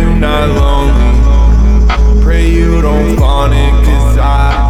You're not lonely. Pray you don't flaunt it, cause I.